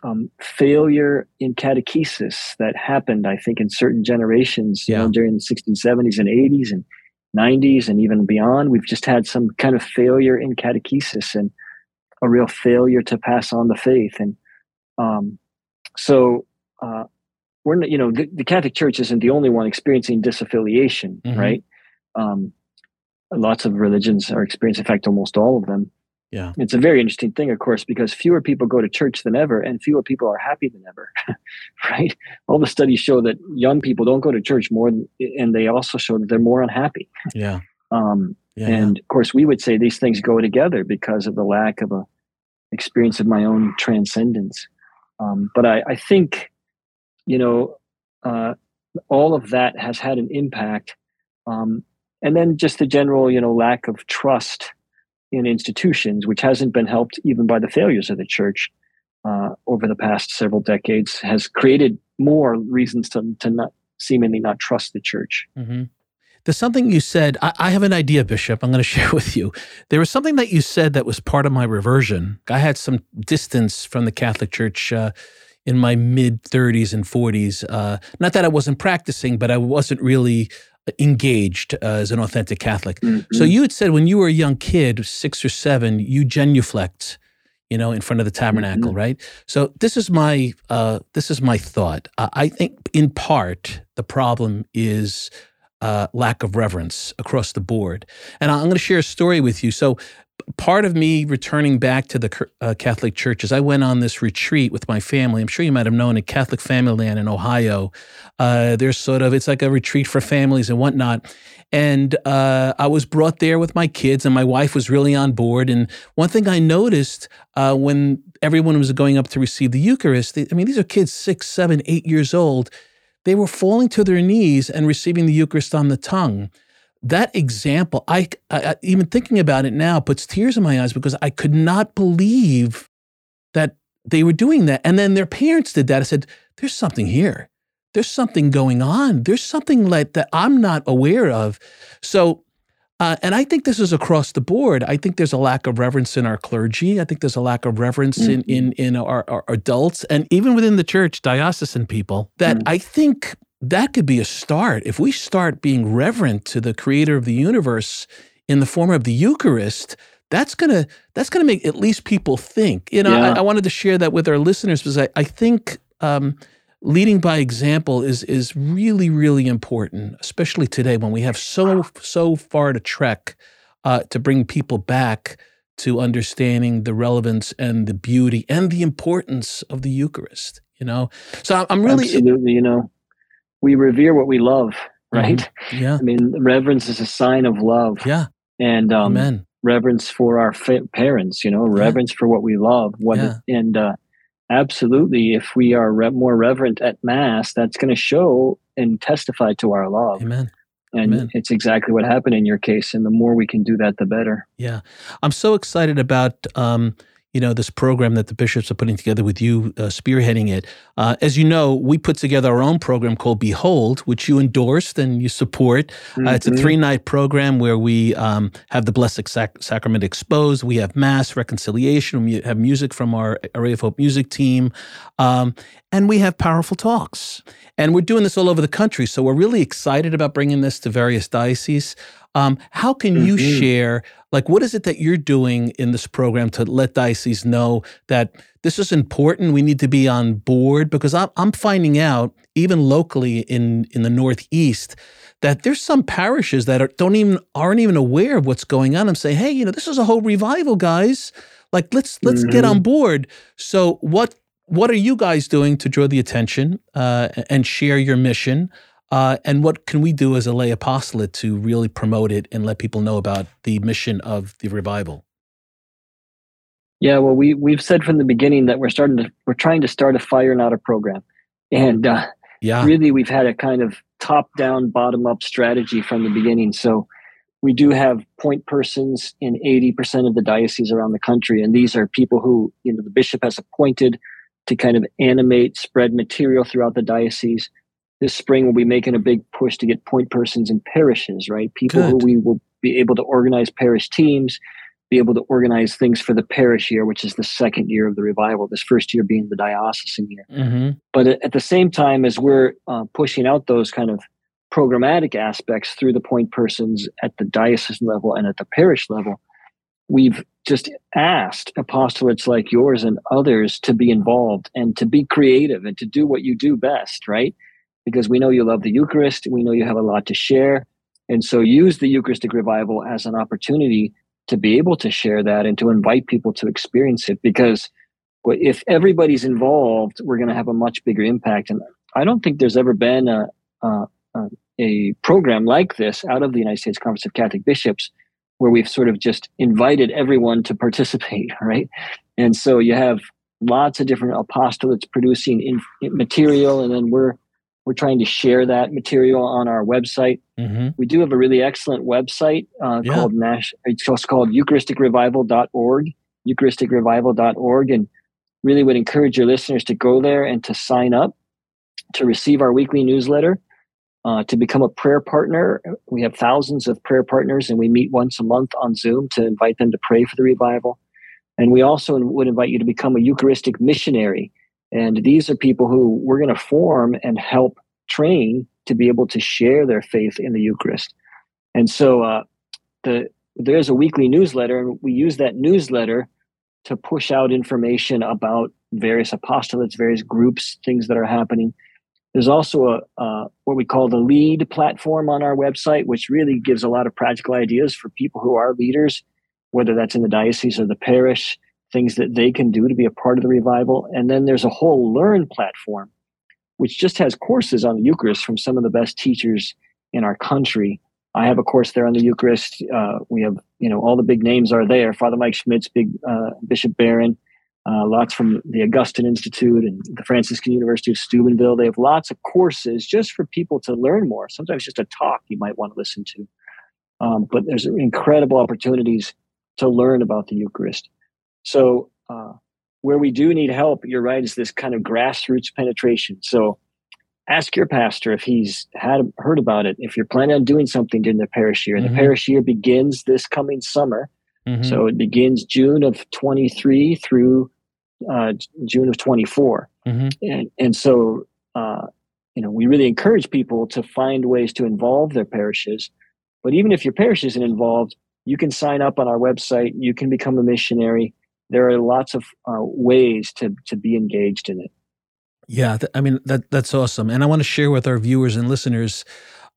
um, failure in catechesis that happened i think in certain generations you know during the 60s 70s and 80s and 90s and even beyond. We've just had some kind of failure in catechesis and a real failure to pass on the faith. And um, so uh, we're not, you know the, the catholic church isn't the only one experiencing disaffiliation Mhm. right um, lots of religions are experiencing in fact almost all of them Yeah. it's a very interesting thing of course because fewer people go to church than ever and fewer people are happy than ever right all the studies show that young people don't go to church more than, and they also show that they're more unhappy Yeah. um, Yeah. yeah. and of course we would say these things go together because of the lack of a experience of my own transcendence um, but I, I think you know uh, all of that has had an impact um, and then just the general you know lack of trust in institutions which hasn't been helped even by the failures of the church uh, over the past several decades has created more reasons to, to not seemingly not trust the church hmm There's something you said. I, I have an idea, Bishop. I'm going to share with you. There was something that you said that was part of my reversion. I had some distance from the Catholic Church uh, in my mid 30s and 40s. Uh, not that I wasn't practicing, but I wasn't really engaged uh, as an authentic Catholic. So you had said when you were a young kid, six or seven, you genuflect, you know, in front of the tabernacle, right? So this is my uh, this is my thought. Uh, I think in part the problem is uh, lack of reverence across the board, and I'm going to share a story with you. So. Part of me returning back to the uh, Catholic Church is I went on this retreat with my family. I'm sure you might have known it, Catholic Familyland in Ohio. Uh, there's sort of it's like a retreat for families and whatnot. And uh, I was brought there with my kids, and my wife was really on board. And one thing I noticed uh, when everyone was going up to receive the Eucharist, I mean, these are kids six, seven, eight years old. They were falling to their knees and receiving the Eucharist on the tongue. That example, I, I even thinking about it now, puts tears in my eyes because I could not believe that they were doing that. And then their parents did that. I said, "There's something here. There's something going on. There's something like that I'm not aware of." So uh, and I think this is across the board. I think there's a lack of reverence in our clergy. I think there's a lack of reverence mm-hmm. in in in our, our, adults and even within the church, diocesan people. That mm-hmm. I think that could be a start. If we start being reverent to the Creator of the universe in the form of the Eucharist, that's gonna that's gonna make at least people think. You know, yeah. I, I, wanted to share that with our listeners because I, I think. Um, leading by example is is really really important, especially today when we have so so far to trek uh, to bring people back to understanding the relevance and the beauty and the importance of the Eucharist. You know, so I'm really absolutely. You know, we revere what we love, mm-hmm. right? Mm-hmm. Yeah. I mean, reverence is a sign of love. Yeah. And um, Amen. reverence for our fa- parents. You know, reverence yeah. for what we love. What yeah. and uh, absolutely if we are re- more reverent at mass that's going to show and testify to our love amen and Amen. it's exactly what happened in your case and the more we can do that the better yeah i'm so excited about um, you know this program that the bishops are putting together with you uh, spearheading it uh, as you know we put together our own program called behold which you endorsed and you support mm-hmm. uh, it's a mm-hmm. three night program where we um, have the blessed sac- sacrament exposed we have mass reconciliation we have music from our array of hope music team um, and we have powerful talks and we're doing this all over the country so we're really excited about bringing this to various dioceses um, how can mm-hmm. you share, like, what is it that you're doing in this program to let diocese know that this is important? We need to be on board because I'm, I'm finding out, even locally in in the Northeast, that there's some parishes that are, don't even aren't even aware of what's going on. I'm saying, hey, you know, this is a whole revival, guys. Like, let's let's mm-hmm. get on board. So, what what are you guys doing to draw the attention uh, and share your mission? Uh, and what can we do as a lay apostolate to really promote it and let people know about the mission of the revival? Yeah, well, we we've said from the beginning that we're starting to we're trying to start a fire, not a program, and uh, yeah, really we've had a kind of top down, bottom up strategy from the beginning. So we do have point persons in eighty percent of the dioceses around the country, and these are people who you know the bishop has appointed to kind of animate, spread material throughout the diocese this spring we'll be making a big push to get point persons in parishes, right? People Good. who we will be able to organize parish teams, be able to organize things for the parish year, which is the second year of the revival, this first year being the diocesan year. Mm-hmm. But at the same time, as we're uh, pushing out those kind of programmatic aspects through the point persons at the diocesan level and at the parish level, we've just asked apostolates like yours and others to be involved and to be creative and to do what you do best, right? Because we know you love the Eucharist. We know you have a lot to share. And so use the Eucharistic revival as an opportunity to be able to share that and to invite people to experience it. Because if everybody's involved, we're going to have a much bigger impact. And I don't think there's ever been a, a, a program like this out of the United States Conference of Catholic Bishops where we've sort of just invited everyone to participate, right? And so you have lots of different apostolates producing in, material, and then we're we're trying to share that material on our website. Mm-hmm. We do have a really excellent website uh, yeah. called Nash. It's called EucharisticRevival.org, EucharisticRevival.org, and really would encourage your listeners to go there and to sign up to receive our weekly newsletter. Uh, to become a prayer partner, we have thousands of prayer partners, and we meet once a month on Zoom to invite them to pray for the revival. And we also would invite you to become a Eucharistic missionary. And these are people who we're going to form and help train to be able to share their faith in the Eucharist. And so uh, the there's a weekly newsletter, and we use that newsletter to push out information about various apostolates, various groups, things that are happening. There's also a uh, what we call the lead platform on our website, which really gives a lot of practical ideas for people who are leaders, whether that's in the diocese or the parish, things that they can do to be a part of the revival. And then there's a whole Learn platform, which just has courses on the Eucharist from some of the best teachers in our country. I have a course there on the Eucharist. Uh, we have, you know, all the big names are there. Father Mike Schmitz, Big uh, Bishop Barron, uh, lots from the Augustine Institute and the Franciscan University of Steubenville. They have lots of courses just for people to learn more. Sometimes just a talk you might want to listen to. Um, but there's incredible opportunities to learn about the Eucharist. So, uh, where we do need help, you're right, is this kind of grassroots penetration. So, ask your pastor if he's had heard about it. If you're planning on doing something during the parish year, Mhm. the parish year begins this coming summer. Mhm. So it begins June of 23 through uh, June of 24. Mhm. And, and so, uh, you know, we really encourage people to find ways to involve their parishes. But even if your parish isn't involved, you can sign up on our website. You can become a missionary. There are lots of uh, ways to, to be engaged in it. Yeah, th- I mean that that's awesome, and I want to share with our viewers and listeners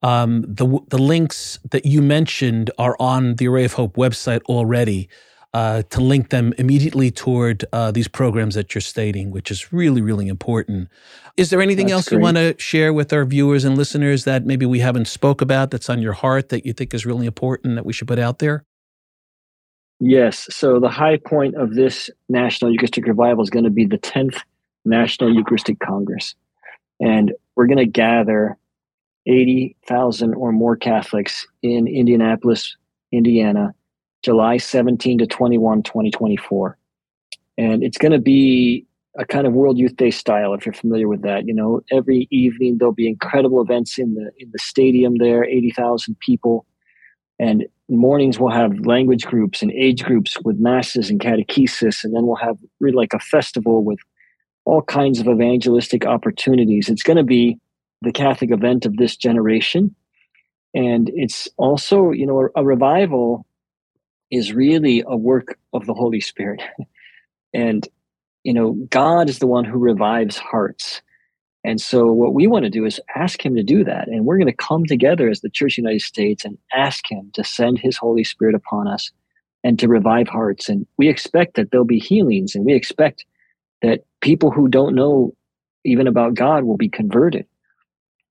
um, the the links that you mentioned are on the Array of Hope website already. Uh, to link them immediately toward uh, these programs that you're stating, which is really, really important. Is there anything That's else you want to share with our viewers and listeners that maybe we haven't spoke about that's on your heart that you think is really important that we should put out there? Yes. So the high point of this National Eucharistic Revival is going to be the 10th National Eucharistic Congress. And we're going to gather 80,000 or more Catholics in Indianapolis, Indiana, July 17 to 21, 2024. And it's going to be a kind of World Youth Day style, if you're familiar with that. You know, every evening there'll be incredible events in the in the stadium there, 80,000 people. And mornings we'll have language groups and age groups with masses and catechesis, and then we'll have really like a festival with all kinds of evangelistic opportunities. It's going to be the Catholic event of this generation, and it's also you know a, a revival is really a work of the Holy Spirit, and you know God is the one who revives hearts. And so, what we want to do is ask Him to do that. And we're going to come together as the Church of the United States and ask Him to send His Holy Spirit upon us and to revive hearts. And we expect that there'll be healings, and we expect that people who don't know even about God will be converted.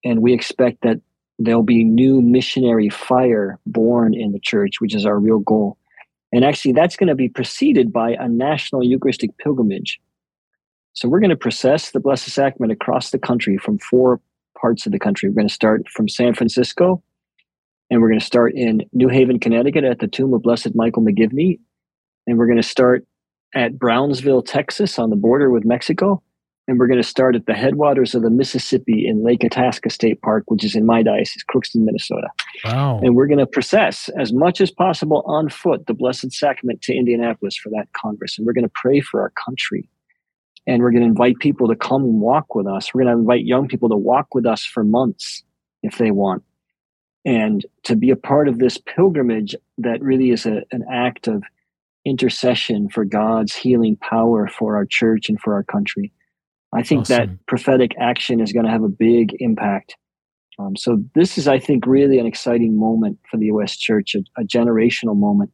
And we expect that there'll be new missionary fire born in the church, which is our real goal. And actually, that's going to be preceded by a national Eucharistic pilgrimage. So we're going to process the Blessed Sacrament across the country from four parts of the country. We're going to start from San Francisco, and we're going to start in New Haven, Connecticut at the tomb of Blessed Michael McGivney. And we're going to start at Brownsville, Texas on the border with Mexico. And we're going to start at the headwaters of the Mississippi in Lake Itasca State Park, which is in my diocese, Crookston, Minnesota. Wow. And we're going to process as much as possible on foot the Blessed Sacrament to Indianapolis for that Congress. And we're going to pray for our country. And we're going to invite people to come and walk with us. We're going to invite young people to walk with us for months if they want. And to be a part of this pilgrimage that really is a, an act of intercession for God's healing power for our church and for our country. I think Awesome. that prophetic action is going to have a big impact. Um, so this is, I think, really an exciting moment for the U.S. Church, a, a generational moment,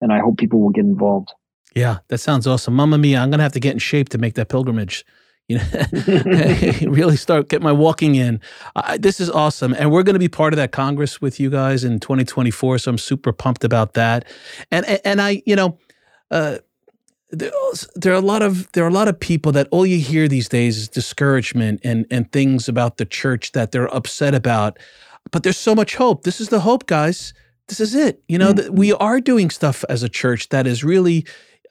and I hope people will get involved. Yeah, that sounds awesome. Mamma mia, I'm gonna have to get in shape to make that pilgrimage. You know, really start get my walking in. Uh, this is awesome, and we're going to be part of that Congress with you guys in 2024. So I'm super pumped about that. And and, and I, you know, uh, there, there are a lot of there are a lot of people that all you hear these days is discouragement and and things about the church that they're upset about. But there's so much hope. This is the hope, guys. This is it. You know, that we are doing stuff as a church that is really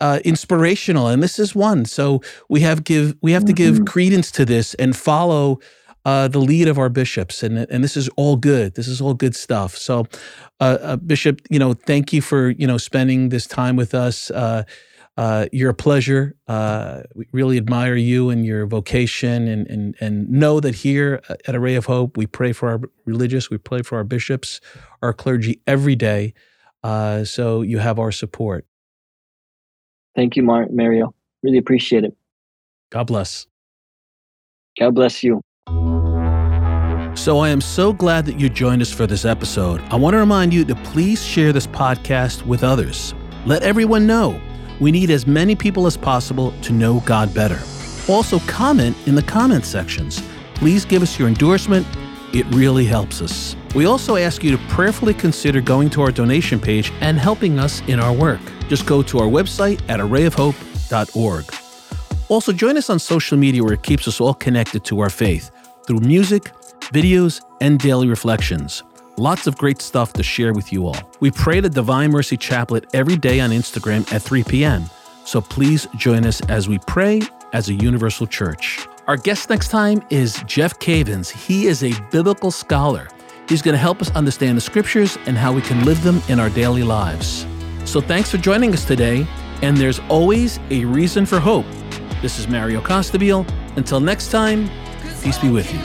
uh, inspirational, and this is one. So we have give we have to give Mhm. credence to this and follow uh, the lead of our bishops, and and this is all good. This is all good stuff. So, uh, uh, Bishop, you know, thank you for you know spending this time with us. Uh, uh, you're a pleasure. Uh, we really admire you and your vocation, and and and know that here at Array of Hope, we pray for our religious, we pray for our bishops, our clergy every day. Uh, so you have our support. Thank you, Mar- Mario. Really appreciate it. God bless. God bless you. So I am so glad that you joined us for this episode. I want to remind you to please share this podcast with others. Let everyone know. We need as many people as possible to know God better. Also, comment in the comment sections. Please give us your endorsement. It really helps us. We also ask you to prayerfully consider going to our donation page and helping us in our work. Just go to our website at arrayofhope.org. Also, join us on social media where it keeps us all connected to our faith through music, videos, and daily reflections. Lots of great stuff to share with you all. We pray the Divine Mercy Chaplet every day on Instagram at 3 p.m. So please join us as we pray as a universal church. Our guest next time is Jeff Cavins. He is a biblical scholar. He's going to help us understand the scriptures and how we can live them in our daily lives. So thanks for joining us today. And there's always a reason for hope. This is Mario Costabile. Until next time, peace be with you.